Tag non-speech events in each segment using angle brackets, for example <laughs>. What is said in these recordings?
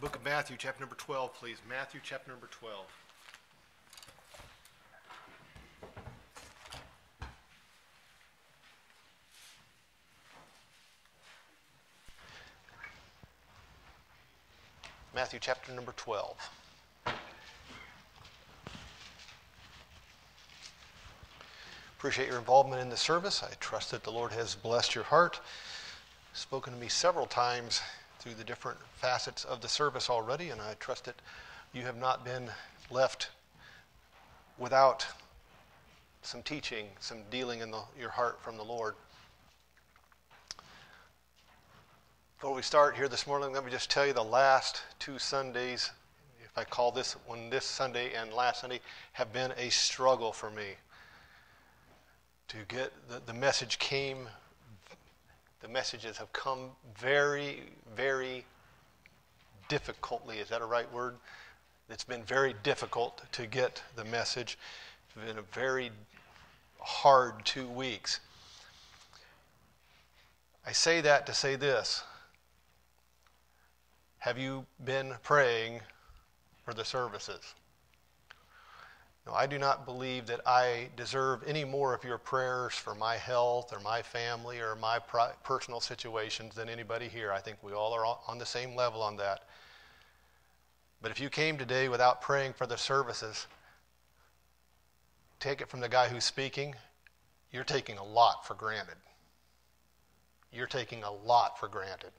Book of Matthew, chapter number 12, please. Matthew, chapter number 12. Matthew, chapter number 12. Appreciate your involvement in the service. I trust that the Lord has blessed your heart, spoken to me several times through the different facets of the service already, and I trust that you have not been left without some teaching, some dealing in the, your heart from the Lord. Before we start here this morning, let me just tell you the last two Sundays, if I call this one this Sunday and last Sunday, have been a struggle for me. To get the, the message came the messages have come very, very difficultly. Is that a right word? It's been very difficult to get the message. It's been a very hard two weeks. I say that to say this Have you been praying for the services? No, I do not believe that I deserve any more of your prayers for my health or my family or my personal situations than anybody here. I think we all are on the same level on that. But if you came today without praying for the services, take it from the guy who's speaking, you're taking a lot for granted. You're taking a lot for granted.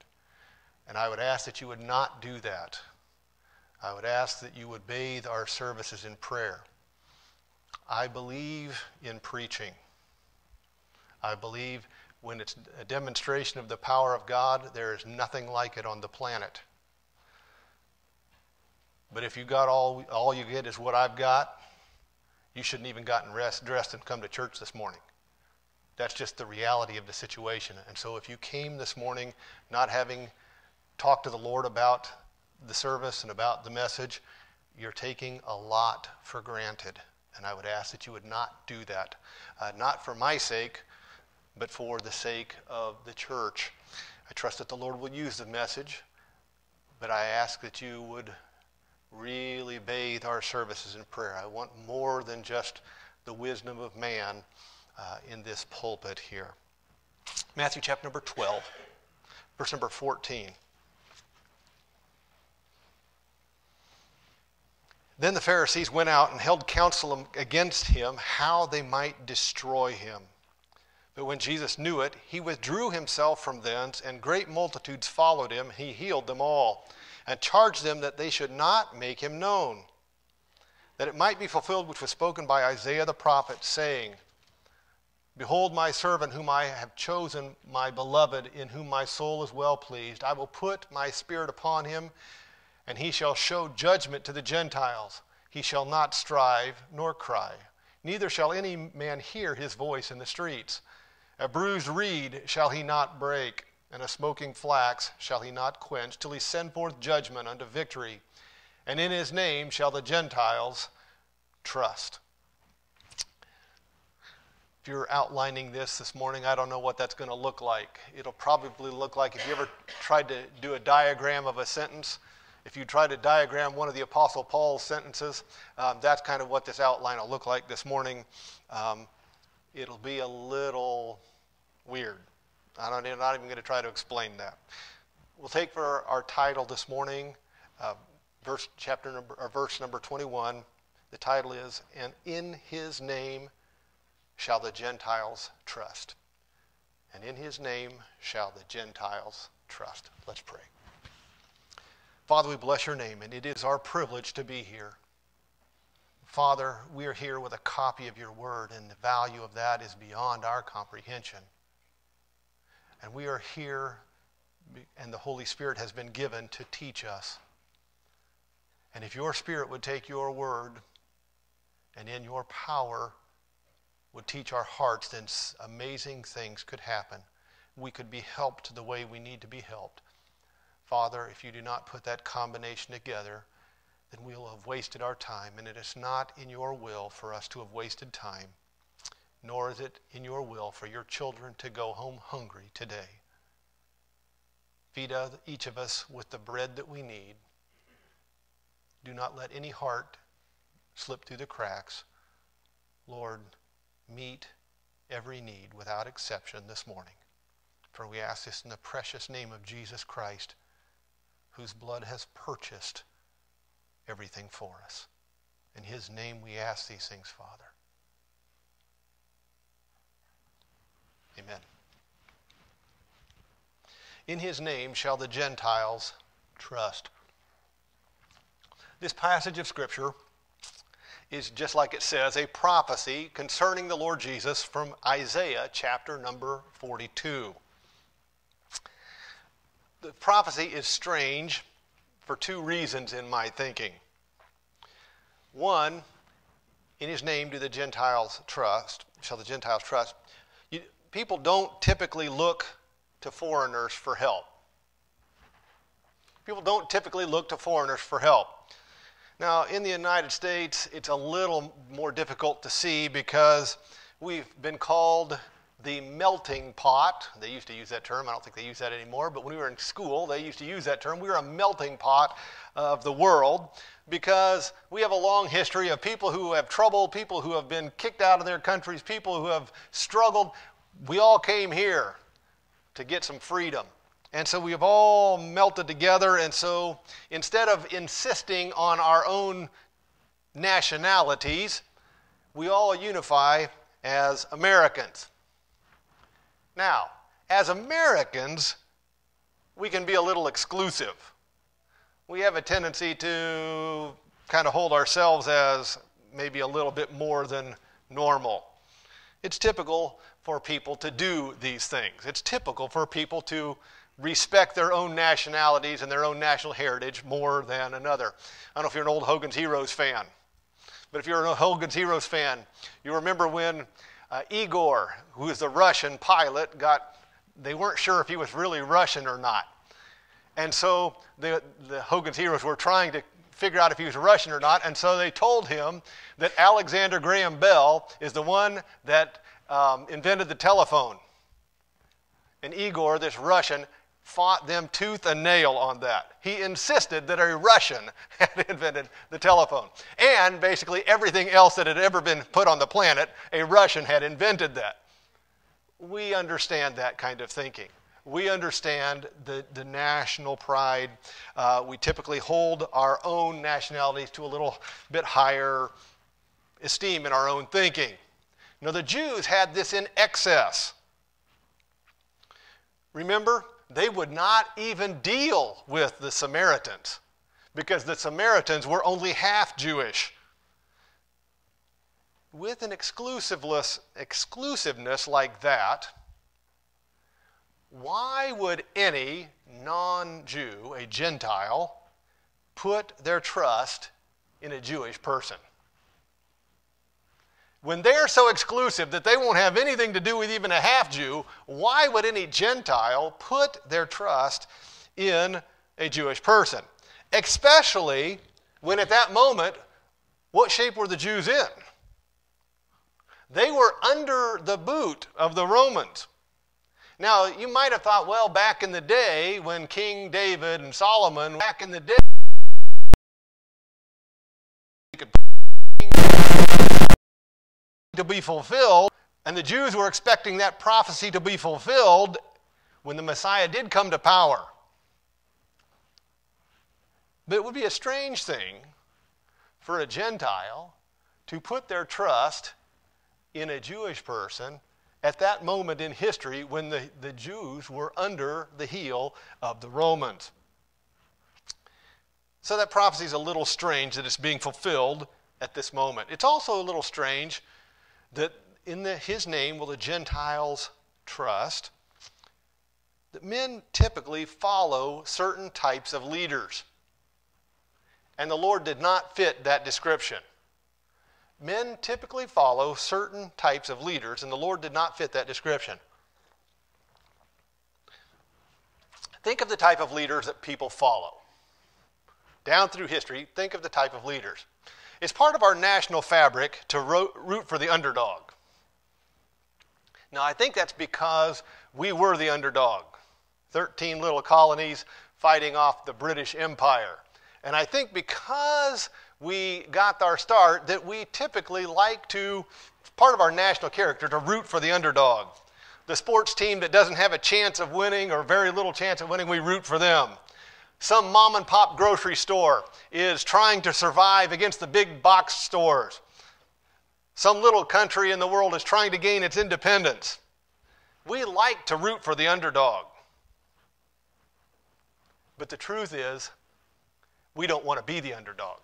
And I would ask that you would not do that. I would ask that you would bathe our services in prayer. I believe in preaching. I believe when it's a demonstration of the power of God, there is nothing like it on the planet. But if you got all, all you get is what I've got, you shouldn't even gotten rest, dressed and come to church this morning. That's just the reality of the situation. And so if you came this morning not having talked to the Lord about the service and about the message, you're taking a lot for granted. And I would ask that you would not do that, uh, not for my sake, but for the sake of the church. I trust that the Lord will use the message, but I ask that you would really bathe our services in prayer. I want more than just the wisdom of man uh, in this pulpit here. Matthew chapter number 12, verse number 14. Then the Pharisees went out and held counsel against him how they might destroy him. But when Jesus knew it, he withdrew himself from thence, and great multitudes followed him. He healed them all, and charged them that they should not make him known, that it might be fulfilled which was spoken by Isaiah the prophet, saying, Behold, my servant whom I have chosen, my beloved, in whom my soul is well pleased. I will put my spirit upon him and he shall show judgment to the Gentiles. He shall not strive nor cry. Neither shall any man hear his voice in the streets. A bruised reed shall he not break, and a smoking flax shall he not quench, till he send forth judgment unto victory. And in his name shall the Gentiles trust. If you're outlining this this morning, I don't know what that's going to look like. It'll probably look like if you ever tried to do a diagram of a sentence, if you try to diagram one of the Apostle Paul's sentences, um, that's kind of what this outline will look like this morning. Um, it'll be a little weird. I don't, I'm not even going to try to explain that. We'll take for our, our title this morning, uh, verse chapter number or verse number 21. The title is "And in His name shall the Gentiles trust." And in His name shall the Gentiles trust. Let's pray. Father, we bless your name, and it is our privilege to be here. Father, we are here with a copy of your word, and the value of that is beyond our comprehension. And we are here, and the Holy Spirit has been given to teach us. And if your Spirit would take your word and in your power would teach our hearts, then amazing things could happen. We could be helped the way we need to be helped. Father, if you do not put that combination together, then we'll have wasted our time. And it is not in your will for us to have wasted time, nor is it in your will for your children to go home hungry today. Feed each of us with the bread that we need, Do not let any heart slip through the cracks. Lord, meet every need without exception this morning. For we ask this in the precious name of Jesus Christ, whose blood has purchased everything for us. In his name we ask these things, Father. Amen. In his name shall the Gentiles trust. This passage of Scripture is just like it says, a prophecy concerning the Lord Jesus from Isaiah chapter number 42. The prophecy is strange for two reasons in my thinking. One, in his name do the Gentiles trust, shall the Gentiles trust. You, people don't typically look to foreigners for help. People don't typically look to foreigners for help. Now, in the United States, it's a little more difficult to see because we've been called the melting pot. They used to use that term. I don't think they use that anymore, but when we were in school, they used to use that term. We were a melting pot of the world because we have a long history of people who have trouble, people who have been kicked out of their countries, people who have struggled. We all came here to get some freedom. And so we have all melted together. And so instead of insisting on our own nationalities, we all unify as Americans. Now, as Americans, we can be a little exclusive. We have a tendency to kind of hold ourselves as maybe a little bit more than normal. It's typical for people to do these things. It's typical for people to respect their own nationalities and their own national heritage more than another. I don't know if you're an old Hogan's Heroes fan, but if you're a Hogan's Heroes fan, you remember when uh, Igor, who is a Russian pilot, got, they weren't sure if he was really Russian or not. And so the, the Hogan's Heroes were trying to figure out if he was Russian or not, and so they told him that Alexander Graham Bell is the one that um, invented the telephone. And Igor, this Russian, fought them tooth and nail on that. He insisted that a Russian <laughs> had invented the telephone. And basically everything else that had ever been put on the planet, a Russian had invented that. We understand that kind of thinking. We understand the, the national pride. Uh, we typically hold our own nationalities to a little bit higher esteem in our own thinking. Now, the Jews had this in excess. Remember, they would not even deal with the Samaritans because the Samaritans were only half Jewish. With an exclusiveness, like that, why would any non Jew, a Gentile, put their trust in a Jewish person? When they're so exclusive that they won't have anything to do with even a half Jew, why would any Gentile put their trust in a Jewish person? Especially when at that moment, what shape were the Jews in? They were under the boot of the Romans. Now, you might have thought, well, back in the day when King David and Solomon, back in the day, to be fulfilled, and the Jews were expecting that prophecy to be fulfilled when the Messiah did come to power. But it would be a strange thing for a Gentile to put their trust in a Jewish person at that moment in history when the, the Jews were under the heel of the Romans. So that prophecy is a little strange that it's being fulfilled at this moment. It's also a little strange that in the, his name will the Gentiles trust. That men typically follow certain types of leaders. And the Lord did not fit that description. Men typically follow certain types of leaders, and the Lord did not fit that description. Think of the type of leaders that people follow. Down through history, think of the type of leaders. It's part of our national fabric to root for the underdog. Now, I think that's because we were the underdog. 13 little colonies fighting off the British Empire. And I think because we got our start, that we typically like to, part of our national character, to root for the underdog. The sports team that doesn't have a chance of winning or very little chance of winning, we root for them. Some mom and pop grocery store is trying to survive against the big box stores. Some little country in the world is trying to gain its independence. We like to root for the underdog. But the truth is, we don't want to be the underdog.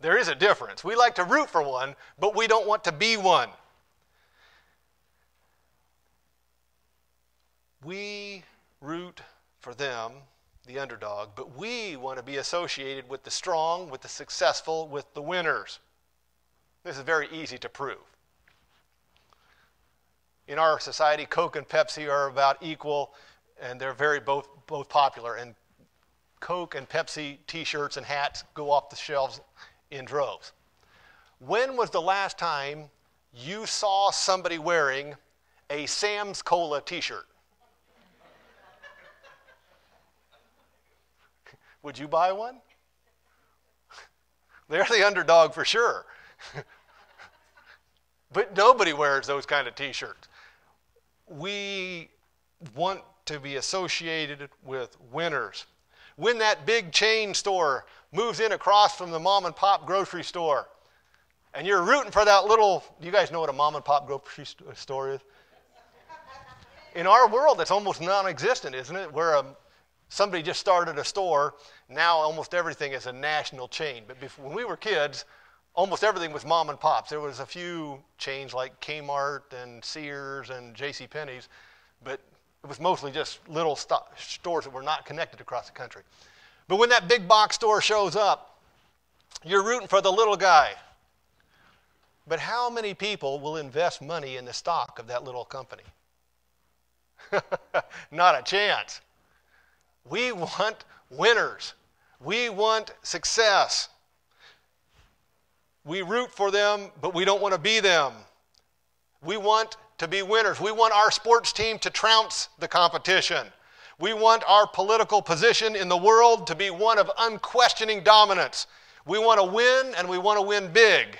There is a difference. We like to root for one, but we don't want to be one. We root for them, the underdog, but we want to be associated with the strong, with the successful, with the winners. This is very easy to prove. In our society, Coke and Pepsi are about equal, and they're very both, both popular. And Coke and Pepsi t shirts and hats go off the shelves in droves. When was the last time you saw somebody wearing a Sam's Cola t shirt? Would you buy one? <laughs> They're the underdog for sure. <laughs> but nobody wears those kind of t shirts. We want to be associated with winners. When that big chain store moves in across from the mom and pop grocery store, and you're rooting for that little, you guys know what a mom and pop grocery store is? In our world, it's almost non existent, isn't it? Where um, somebody just started a store, now almost everything is a national chain. But before, when we were kids, almost everything was mom and pops. There was a few chains like Kmart and Sears and J.C. Penney's, but it was mostly just little st- stores that were not connected across the country. But when that big box store shows up, you're rooting for the little guy. But how many people will invest money in the stock of that little company? <laughs> not a chance. We want winners. We want success. We root for them, but we don't want to be them. We want to be winners. We want our sports team to trounce the competition. We want our political position in the world to be one of unquestioning dominance. We want to win and we want to win big.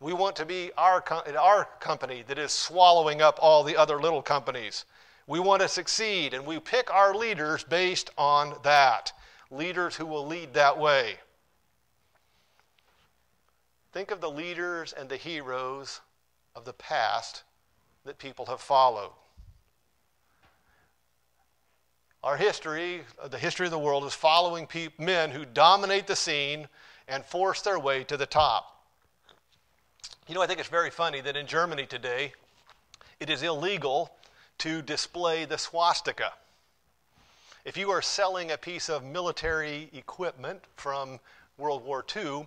We want to be our, our company that is swallowing up all the other little companies. We want to succeed and we pick our leaders based on that. Leaders who will lead that way. Think of the leaders and the heroes of the past that people have followed. Our history, uh, the history of the world, is following men who dominate the scene and force their way to the top. You know, I think it's very funny that in Germany today, it is illegal to display the swastika. If you are selling a piece of military equipment from World War II,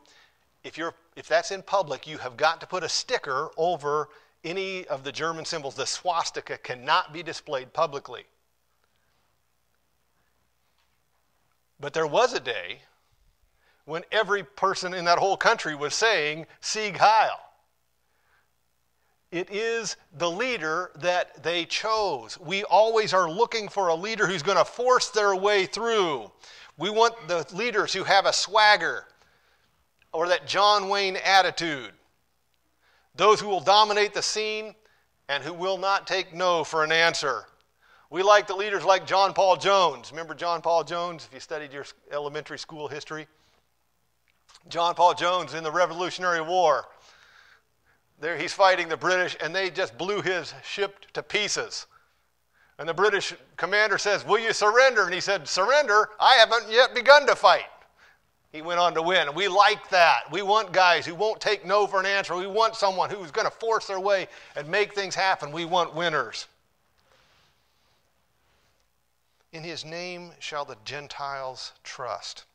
if, you're, if that's in public, you have got to put a sticker over any of the German symbols. The swastika cannot be displayed publicly. But there was a day when every person in that whole country was saying Sieg Heil. It is the leader that they chose. We always are looking for a leader who's going to force their way through. We want the leaders who have a swagger, or that John Wayne attitude. Those who will dominate the scene and who will not take no for an answer. We like the leaders like John Paul Jones. Remember John Paul Jones if you studied your elementary school history? John Paul Jones in the Revolutionary War. There he's fighting the British and they just blew his ship to pieces. And the British commander says, Will you surrender? And he said, Surrender? I haven't yet begun to fight he went on to win. And We like that. We want guys who won't take no for an answer. We want someone who's going to force their way and make things happen. We want winners. In his name shall the Gentiles trust.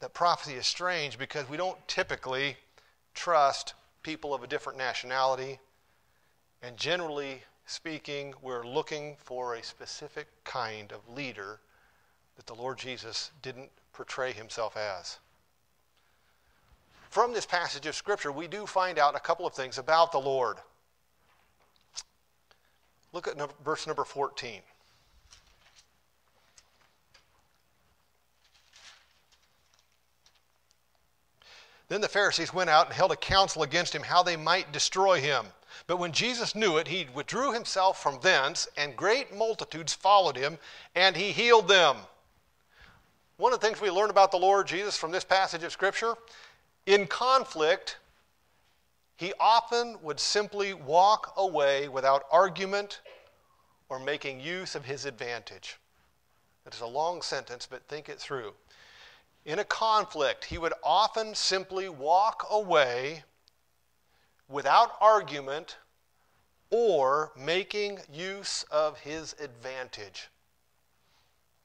That prophecy is strange because we don't typically trust people of a different nationality. And generally speaking, we're looking for a specific kind of leader that the Lord Jesus didn't portray himself as. From this passage of Scripture, we do find out a couple of things about the Lord. Look at number, verse number 14. Then the Pharisees went out and held a council against him how they might destroy him. But when Jesus knew it, he withdrew himself from thence, and great multitudes followed him, and he healed them. One of the things we learn about the Lord Jesus from this passage of Scripture in conflict, he often would simply walk away without argument or making use of his advantage. It is a long sentence, but think it through. In a conflict, he would often simply walk away without argument or making use of his advantage.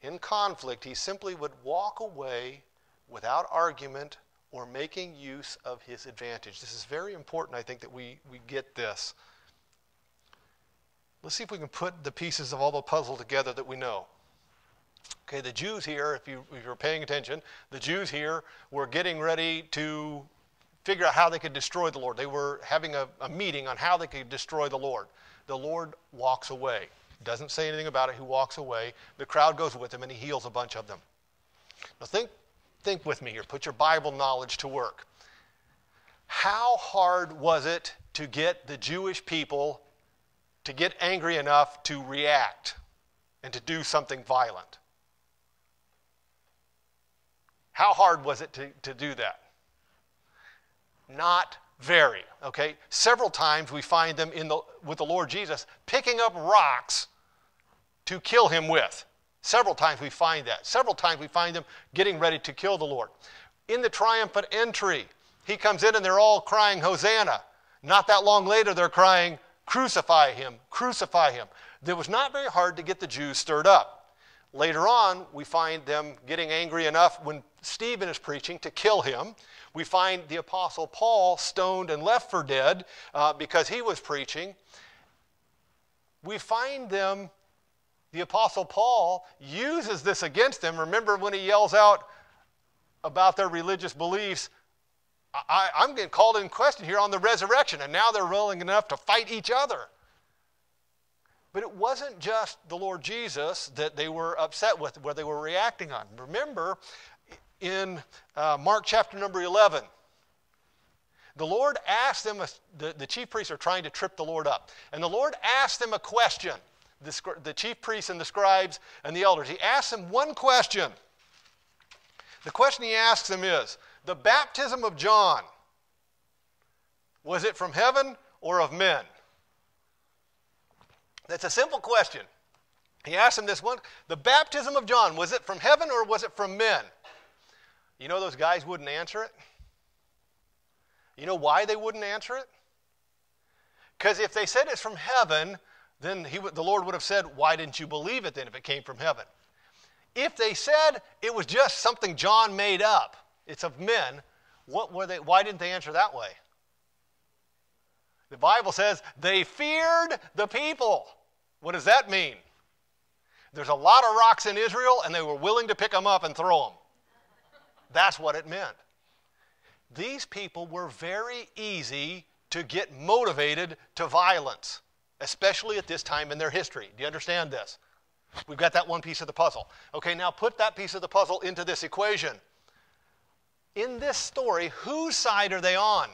In conflict, he simply would walk away without argument or making use of his advantage. This is very important, I think, that we, we get this. Let's see if we can put the pieces of all the puzzle together that we know. Okay, the Jews here, if, you, if you're paying attention, the Jews here were getting ready to figure out how they could destroy the Lord. They were having a, a meeting on how they could destroy the Lord. The Lord walks away. Doesn't say anything about it. He walks away. The crowd goes with him and he heals a bunch of them. Now think, think with me here. Put your Bible knowledge to work. How hard was it to get the Jewish people to get angry enough to react and to do something violent? How hard was it to, to do that? Not very, okay? Several times we find them in the, with the Lord Jesus picking up rocks to kill him with. Several times we find that. Several times we find them getting ready to kill the Lord. In the triumphant entry, he comes in and they're all crying, Hosanna. Not that long later, they're crying, Crucify him, crucify him. It was not very hard to get the Jews stirred up. Later on, we find them getting angry enough when Stephen is preaching to kill him. We find the Apostle Paul stoned and left for dead uh, because he was preaching. We find them, the Apostle Paul uses this against them. Remember when he yells out about their religious beliefs, I, am getting called in question here on the resurrection, and now they're willing enough to fight each other. But it wasn't just the Lord Jesus that they were upset with, where they were reacting on. Remember, in uh, Mark chapter number 11, the Lord asked them, the, the chief priests are trying to trip the Lord up. And the Lord asked them a question, the, the chief priests and the scribes and the elders. He asked them one question. The question he asks them is The baptism of John, was it from heaven or of men? That's a simple question. He asked them this one The baptism of John, was it from heaven or was it from men? You know, those guys wouldn't answer it. You know why they wouldn't answer it? Because if they said it's from heaven, then he, the Lord would have said, Why didn't you believe it then if it came from heaven? If they said it was just something John made up, it's of men, what were they, why didn't they answer that way? The Bible says they feared the people. What does that mean? There's a lot of rocks in Israel, and they were willing to pick them up and throw them. That's what it meant. These people were very easy to get motivated to violence, especially at this time in their history. Do you understand this? We've got that one piece of the puzzle. Okay, now put that piece of the puzzle into this equation. In this story, whose side are they on?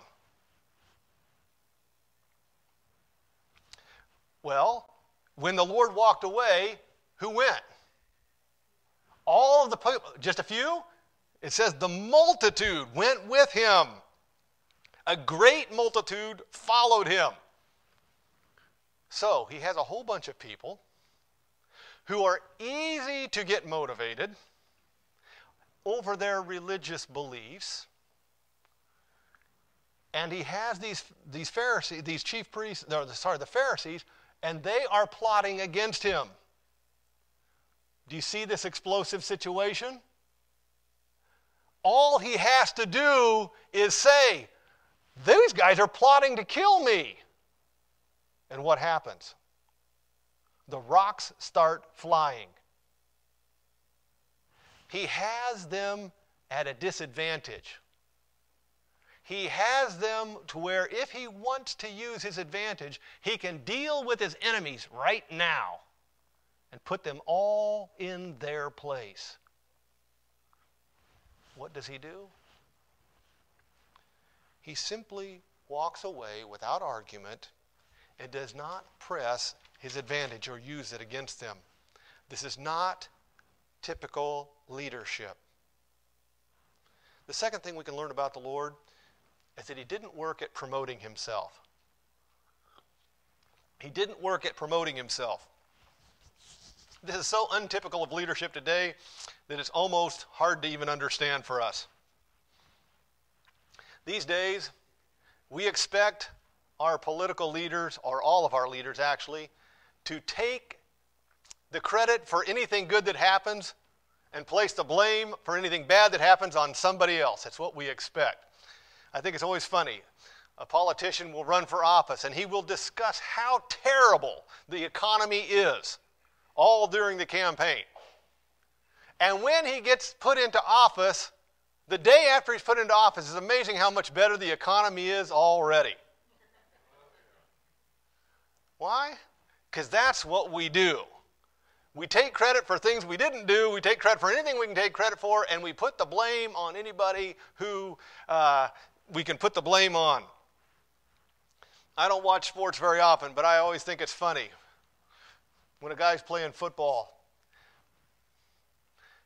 Well, when the Lord walked away, who went? All of the people, just a few? It says the multitude went with him. A great multitude followed him. So he has a whole bunch of people who are easy to get motivated over their religious beliefs. And he has these, these Pharisees, these chief priests, no, sorry, the Pharisees and they are plotting against him. Do you see this explosive situation? All he has to do is say, These guys are plotting to kill me. And what happens? The rocks start flying. He has them at a disadvantage. He has them to where if he wants to use his advantage, he can deal with his enemies right now and put them all in their place. What does he do? He simply walks away without argument and does not press his advantage or use it against them. This is not typical leadership. The second thing we can learn about the Lord is that he didn't work at promoting himself. He didn't work at promoting himself. This is so untypical of leadership today that it's almost hard to even understand for us. These days, we expect our political leaders, or all of our leaders actually, to take the credit for anything good that happens and place the blame for anything bad that happens on somebody else. That's what we expect. I think it's always funny. A politician will run for office and he will discuss how terrible the economy is all during the campaign. And when he gets put into office, the day after he's put into office, it's amazing how much better the economy is already. Why? Because that's what we do. We take credit for things we didn't do. We take credit for anything we can take credit for, and we put the blame on anybody who uh, we can put the blame on. I don't watch sports very often, but I always think it's funny when a guy's playing football.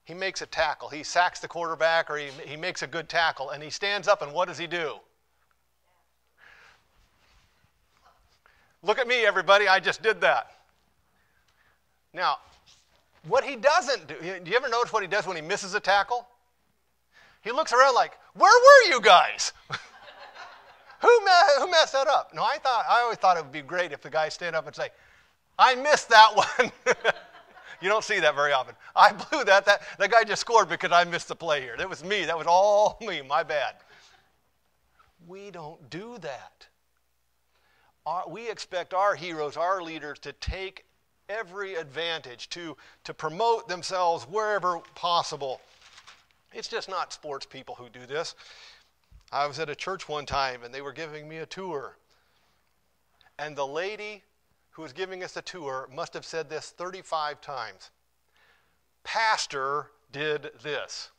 He makes a tackle. He sacks the quarterback or he, he makes a good tackle, and he stands up, and what does he do? Look at me, everybody. I just did that. Now, what he doesn't do, do you ever notice what he does when he misses a tackle? He looks around like, where were you guys? <laughs> who, who messed that up? No, I thought I always thought it would be great if the guy stand up and say, I missed that one. <laughs> you don't see that very often. I blew that. That that guy just scored because I missed the play here. That was me. That was all <laughs> me. My bad. We don't do that. Our, we expect our heroes, our leaders, to take every advantage to, to promote themselves wherever possible. It's just not sports people who do this. I was at a church one time and they were giving me a tour. And the lady who was giving us the tour must have said this 35 times Pastor did this.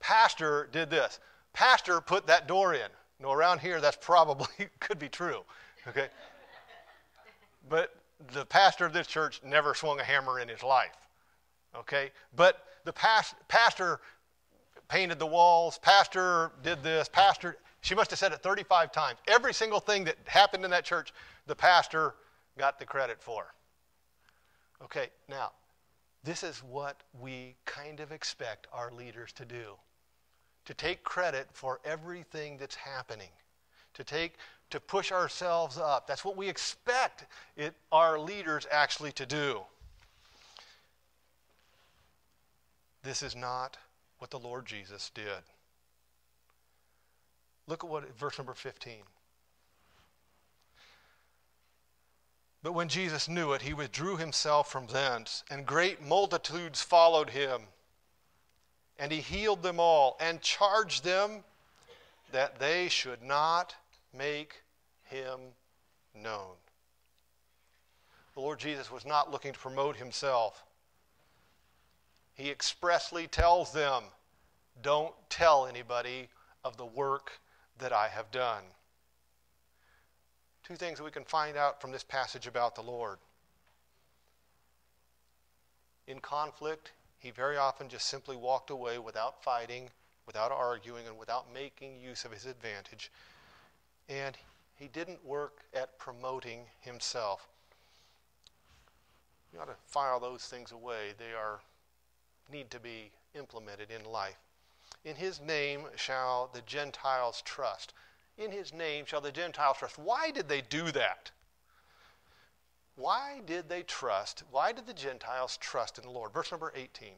Pastor did this. Pastor put that door in. Now, around here, that's probably <laughs> could be true. Okay? But the pastor of this church never swung a hammer in his life. Okay? But the past, pastor painted the walls, pastor did this, pastor, she must have said it 35 times. Every single thing that happened in that church, the pastor got the credit for. Okay, now, this is what we kind of expect our leaders to do to take credit for everything that's happening, to take to push ourselves up. That's what we expect it, our leaders actually to do. This is not what the Lord Jesus did. Look at what verse number 15. But when Jesus knew it, he withdrew himself from thence, and great multitudes followed him. And he healed them all, and charged them that they should not make him known. The Lord Jesus was not looking to promote himself. He expressly tells them, Don't tell anybody of the work that I have done. Two things that we can find out from this passage about the Lord. In conflict, he very often just simply walked away without fighting, without arguing, and without making use of his advantage. And he didn't work at promoting himself. You ought to file those things away. They are need to be implemented in life. In his name shall the Gentiles trust. In his name shall the Gentiles trust. Why did they do that? Why did they trust? Why did the Gentiles trust in the Lord? Verse number 18.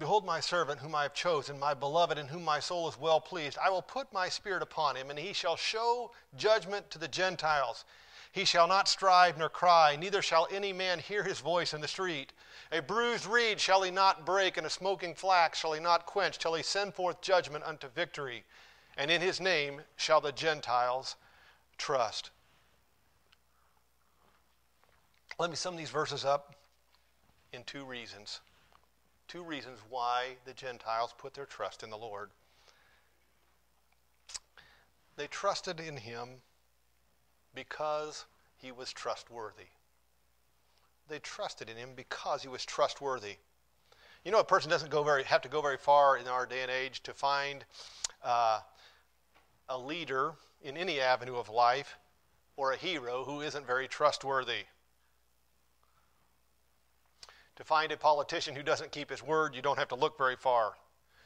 Behold, my servant, whom I have chosen, my beloved, in whom my soul is well pleased. I will put my spirit upon him, and he shall show judgment to the Gentiles. He shall not strive nor cry, neither shall any man hear his voice in the street. A bruised reed shall he not break, and a smoking flax shall he not quench, till he send forth judgment unto victory. And in his name shall the Gentiles trust. Let me sum these verses up in two reasons Two reasons why the Gentiles put their trust in the Lord. They trusted in him because he was trustworthy. They trusted in him because he was trustworthy. You know, a person doesn't go very, have to go very far in our day and age to find uh, a leader in any avenue of life or a hero who isn't very trustworthy. To find a politician who doesn't keep his word, you don't have to look very far.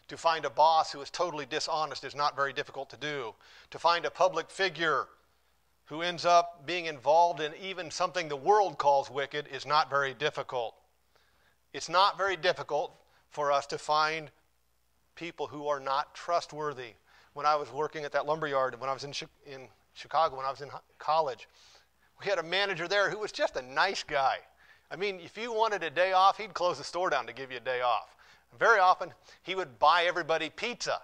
To find a boss who is totally dishonest is not very difficult to do. To find a public figure who ends up being involved in even something the world calls wicked is not very difficult. It's not very difficult for us to find people who are not trustworthy. When I was working at that lumber yard, when I was in, in Chicago, when I was in college, we had a manager there who was just a nice guy. I mean, if you wanted a day off, he'd close the store down to give you a day off. Very often, he would buy everybody pizza.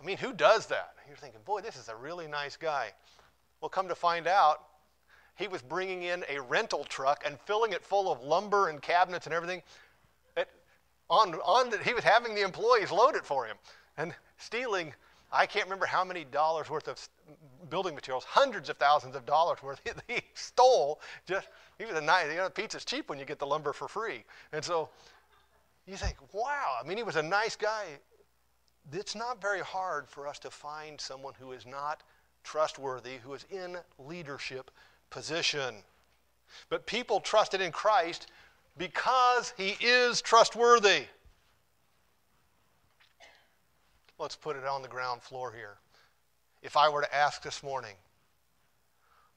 I mean, who does that? You're thinking, boy, this is a really nice guy. Well, come to find out, he was bringing in a rental truck and filling it full of lumber and cabinets and everything. It, on, on the, he was having the employees load it for him and stealing, I can't remember how many dollars worth of building materials, hundreds of thousands of dollars worth he, <laughs> he stole. Just he was a nice, you know, pizza's cheap when you get the lumber for free. And so you think, wow, I mean, he was a nice guy. It's not very hard for us to find someone who is not trustworthy, who is in leadership position. But people trusted in Christ because he is trustworthy. Let's put it on the ground floor here. If I were to ask this morning,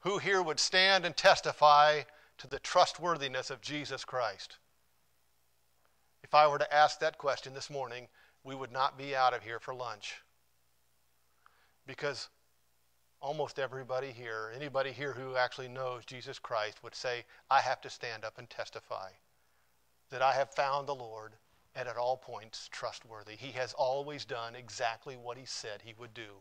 who here would stand and testify to the trustworthiness of Jesus Christ? If I were to ask that question this morning, we would not be out of here for lunch. Because almost everybody here, anybody here who actually knows Jesus Christ, would say, I have to stand up and testify that I have found the Lord and at all points trustworthy. He has always done exactly what he said he would do.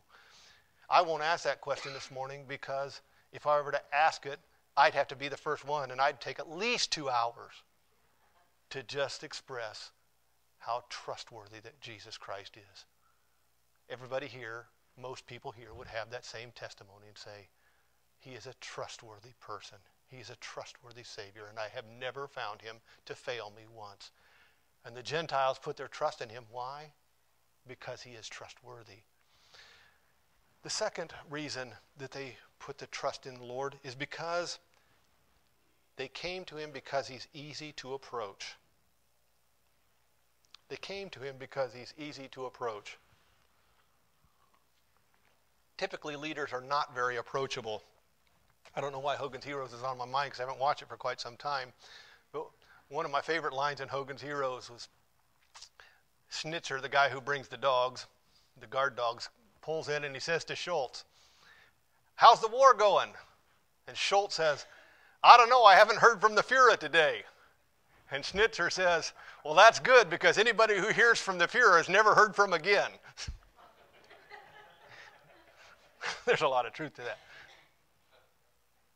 I won't ask that question this morning because if I were to ask it, I'd have to be the first one and I'd take at least two hours to just express how trustworthy that Jesus Christ is. Everybody here most people here would have that same testimony and say, He is a trustworthy person. He is a trustworthy Savior, and I have never found him to fail me once. And the Gentiles put their trust in him. Why? Because he is trustworthy. The second reason that they put the trust in the Lord is because they came to him because he's easy to approach. They came to him because he's easy to approach typically leaders are not very approachable. I don't know why Hogan's Heroes is on my mind because I haven't watched it for quite some time. But one of my favorite lines in Hogan's Heroes was Schnitzer, the guy who brings the dogs, the guard dogs, pulls in and he says to Schultz, How's the war going? And Schultz says, I don't know, I haven't heard from the Fuhrer today. And Schnitzer says, Well, that's good because anybody who hears from the Fuhrer has never heard from again. <laughs> <laughs> there's a lot of truth to that.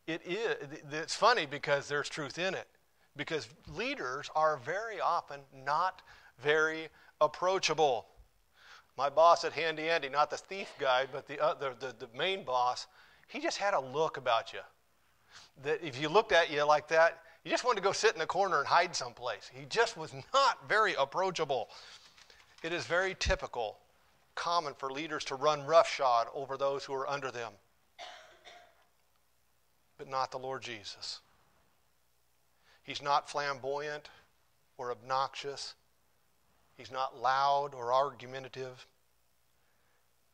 It is, it's funny because there's truth in it. Because leaders are very often not very approachable. My boss at Handy Andy, not the thief guy, but the, uh, the, the, the main boss, he just had a look about you. That if you looked at you like that, you just wanted to go sit in the corner and hide someplace. He just was not very approachable. It is very typical common for leaders to run roughshod over those who are under them, but not the Lord Jesus. He's not flamboyant or obnoxious. He's not loud or argumentative.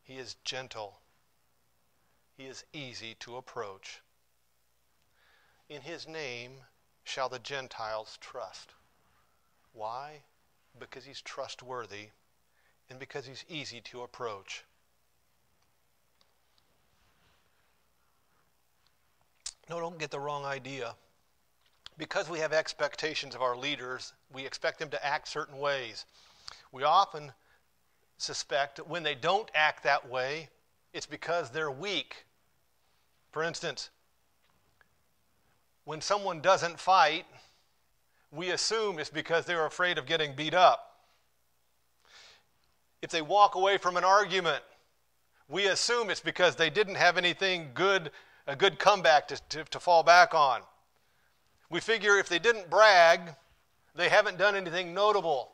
He is gentle. He is easy to approach. In his name shall the Gentiles trust. Why? Because he's trustworthy and because he's easy to approach. No, don't get the wrong idea. Because we have expectations of our leaders, we expect them to act certain ways. We often suspect that when they don't act that way, it's because they're weak. For instance, when someone doesn't fight, we assume it's because they're afraid of getting beat up. If they walk away from an argument, we assume it's because they didn't have anything good, a good comeback to, to, to fall back on. We figure if they didn't brag, they haven't done anything notable.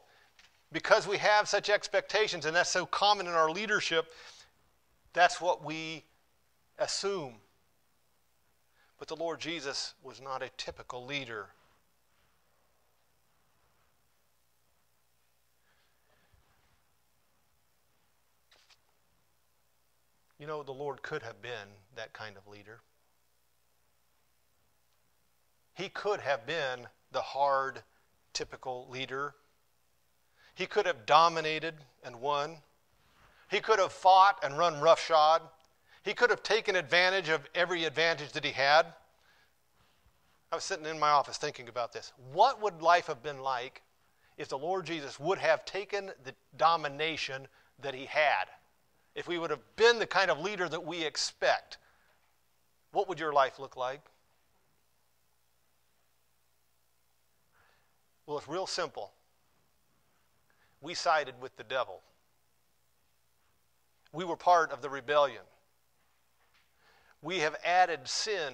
Because we have such expectations, and that's so common in our leadership, that's what we assume. But the Lord Jesus was not a typical leader. You know, the Lord could have been that kind of leader. He could have been the hard, typical leader. He could have dominated and won. He could have fought and run roughshod. He could have taken advantage of every advantage that he had. I was sitting in my office thinking about this. What would life have been like if the Lord Jesus would have taken the domination that he had? If we would have been the kind of leader that we expect, what would your life look like? Well, it's real simple. We sided with the devil. We were part of the rebellion. We have added sin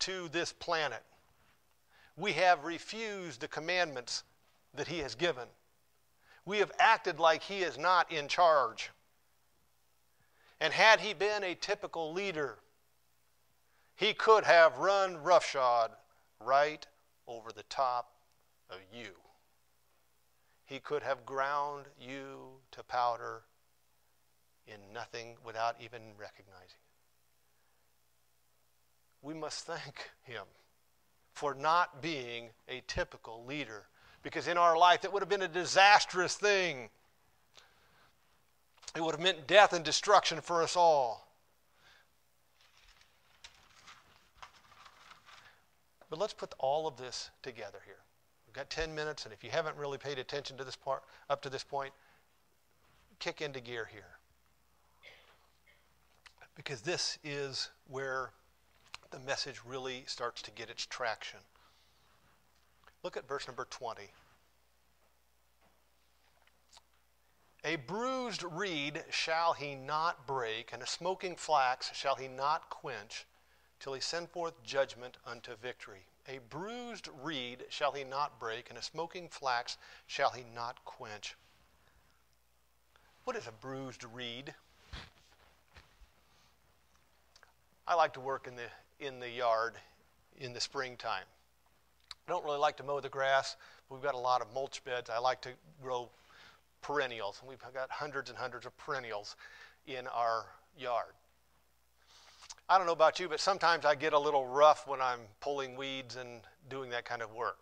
to this planet. We have refused the commandments that he has given. We have acted like he is not in charge. And had he been a typical leader, he could have run roughshod right over the top of you. He could have ground you to powder in nothing without even recognizing it. We must thank him for not being a typical leader because in our life it would have been a disastrous thing it would have meant death and destruction for us all. But let's put all of this together here. We've got 10 minutes, and if you haven't really paid attention to this part up to this point, kick into gear here. Because this is where the message really starts to get its traction. Look at verse number 20. A bruised reed shall he not break, and a smoking flax shall he not quench, till he send forth judgment unto victory. A bruised reed shall he not break, and a smoking flax shall he not quench. What is a bruised reed? I like to work in the, in the yard in the springtime. I don't really like to mow the grass. We've got a lot of mulch beds. I like to grow perennials, and we've got hundreds and hundreds of perennials in our yard. I don't know about you, but sometimes I get a little rough when I'm pulling weeds and doing that kind of work.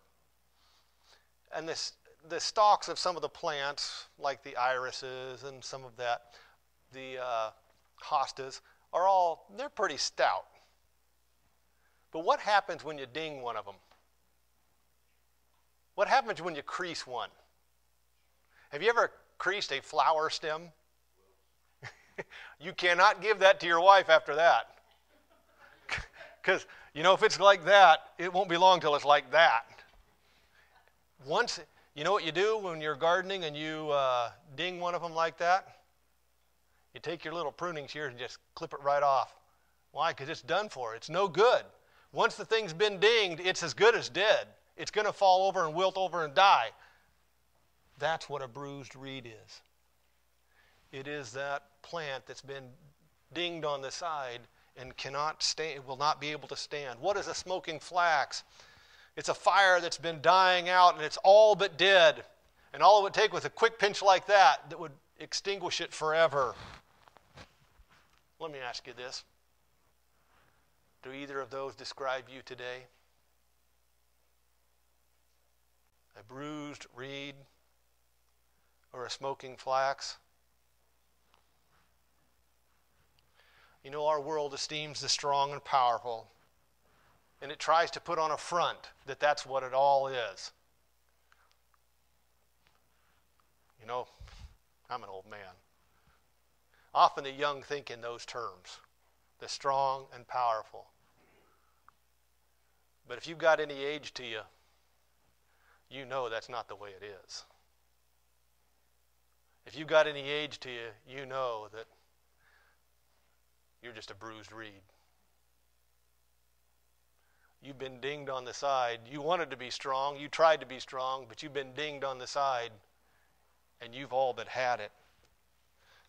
And this, the stalks of some of the plants, like the irises and some of that, the uh, hostas, are all, they're pretty stout. But what happens when you ding one of them? What happens when you crease one? Have you ever creased a flower stem? <laughs> you cannot give that to your wife after that. <laughs> Because, you know, if it's like that, it won't be long till it's like that. Once, you know what you do when you're gardening and you uh, ding one of them like that? You take your little pruning shears and just clip it right off. Why? Because it's done for. It's no good. Once the thing's been dinged, it's as good as dead. It's going to fall over and wilt over and die. That's what a bruised reed is. It is that plant that's been dinged on the side and cannot stand, will not be able to stand. What is a smoking flax? It's a fire that's been dying out and it's all but dead. And all it would take was a quick pinch like that that would extinguish it forever. Let me ask you this Do either of those describe you today? A bruised reed, or a smoking flax. You know, our world esteems the strong and powerful, and it tries to put on a front that that's what it all is. You know, I'm an old man. Often the young think in those terms the strong and powerful. But if you've got any age to you, you know that's not the way it is. If you've got any age to you, you know that you're just a bruised reed. You've been dinged on the side. You wanted to be strong. You tried to be strong, but you've been dinged on the side, and you've all but had it.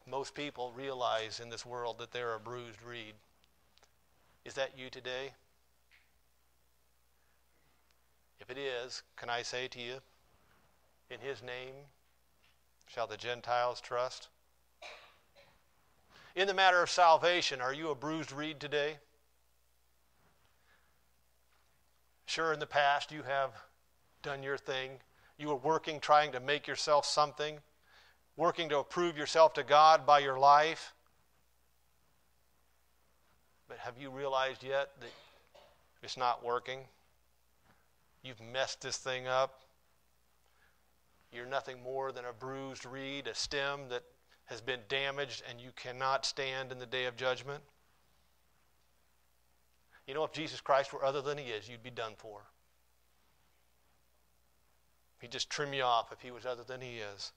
Most people realize in this world that they're a bruised reed. Is that you today? If it is, can I say to you, in his name shall the Gentiles trust? In the matter of salvation, are you a bruised reed today? Sure, in the past you have done your thing. You were working, trying to make yourself something, working to prove yourself to God by your life. But have you realized yet that it's not working? You've messed this thing up. You're nothing more than a bruised reed, a stem that has been damaged, and you cannot stand in the day of judgment. You know, if Jesus Christ were other than he is, you'd be done for. He'd just trim you off if he was other than he is.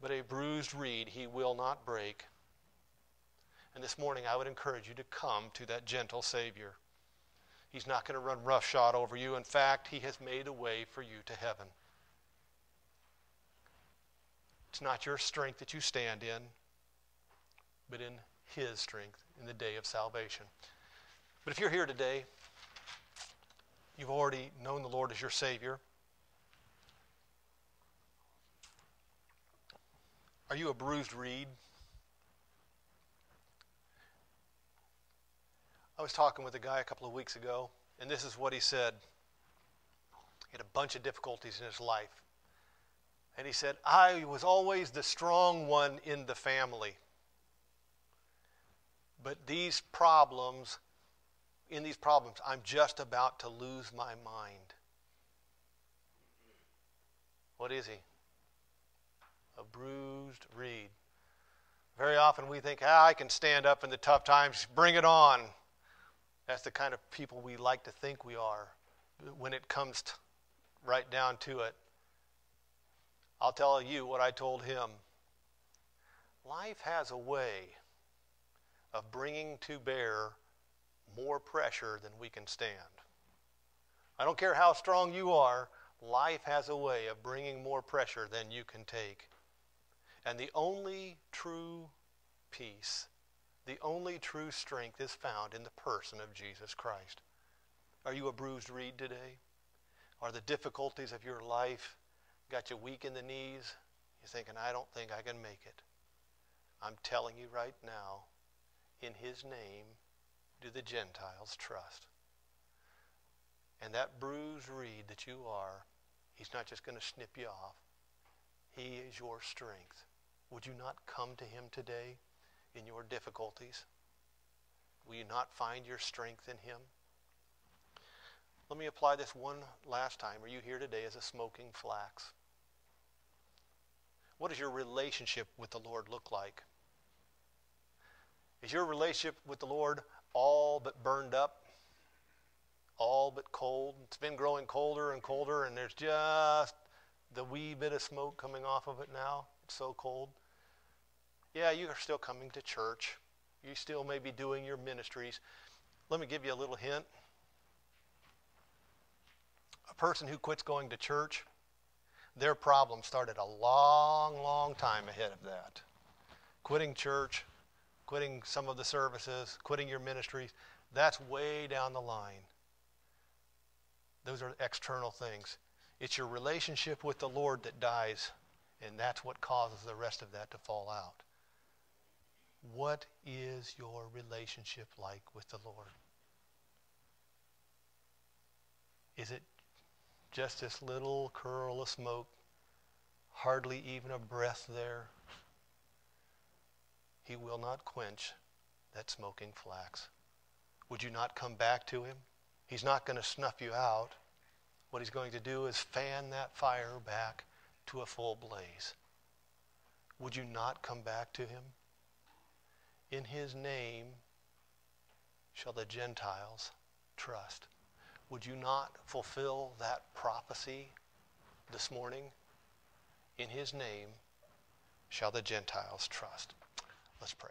But a bruised reed he will not break. And this morning I would encourage you to come to that gentle Savior. He's not going to run roughshod over you. In fact, he has made a way for you to heaven. It's not your strength that you stand in, but in his strength in the day of salvation. But if you're here today, you've already known the Lord as your Savior. Are you a bruised reed? I was talking with a guy a couple of weeks ago, and this is what he said. He had a bunch of difficulties in his life. And he said, I was always the strong one in the family. But these problems in these problems, I'm just about to lose my mind. What is he? A bruised reed. Very often we think, ah, I can stand up in the tough times, bring it on. That's the kind of people we like to think we are. When it comes right down to it, I'll tell you what I told him. Life has a way of bringing to bear more pressure than we can stand. I don't care how strong you are, life has a way of bringing more pressure than you can take. And the only true peace, the only true strength is found in the person of Jesus Christ. Are you a bruised reed today? Are the difficulties of your life got you weak in the knees? You're thinking, I don't think I can make it. I'm telling you right now, in His name, do the Gentiles trust? And that bruised reed that you are, he's not just going to snip you off. He is your strength. Would you not come to him today in your difficulties? Will you not find your strength in him? Let me apply this one last time. Are you here today as a smoking flax? What does your relationship with the Lord look like? Is your relationship with the Lord all but burned up, all but cold. It's been growing colder and colder, and there's just the wee bit of smoke coming off of it now. It's so cold. Yeah, you are still coming to church. You still may be doing your ministries. Let me give you a little hint. A person who quits going to church, their problem started a long, long time ahead of that. Quitting church, quitting some of the services, quitting your ministries, that's way down the line. Those are external things. It's your relationship with the Lord that dies, and that's what causes the rest of that to fall out. What is your relationship like with the Lord? Is it just this little curl of smoke, hardly even a breath there? He will not quench that smoking flax. Would you not come back to him? He's not going to snuff you out. What he's going to do is fan that fire back to a full blaze. Would you not come back to him? In his name shall the Gentiles trust. Would you not fulfill that prophecy this morning? In his name shall the Gentiles trust. Let's pray.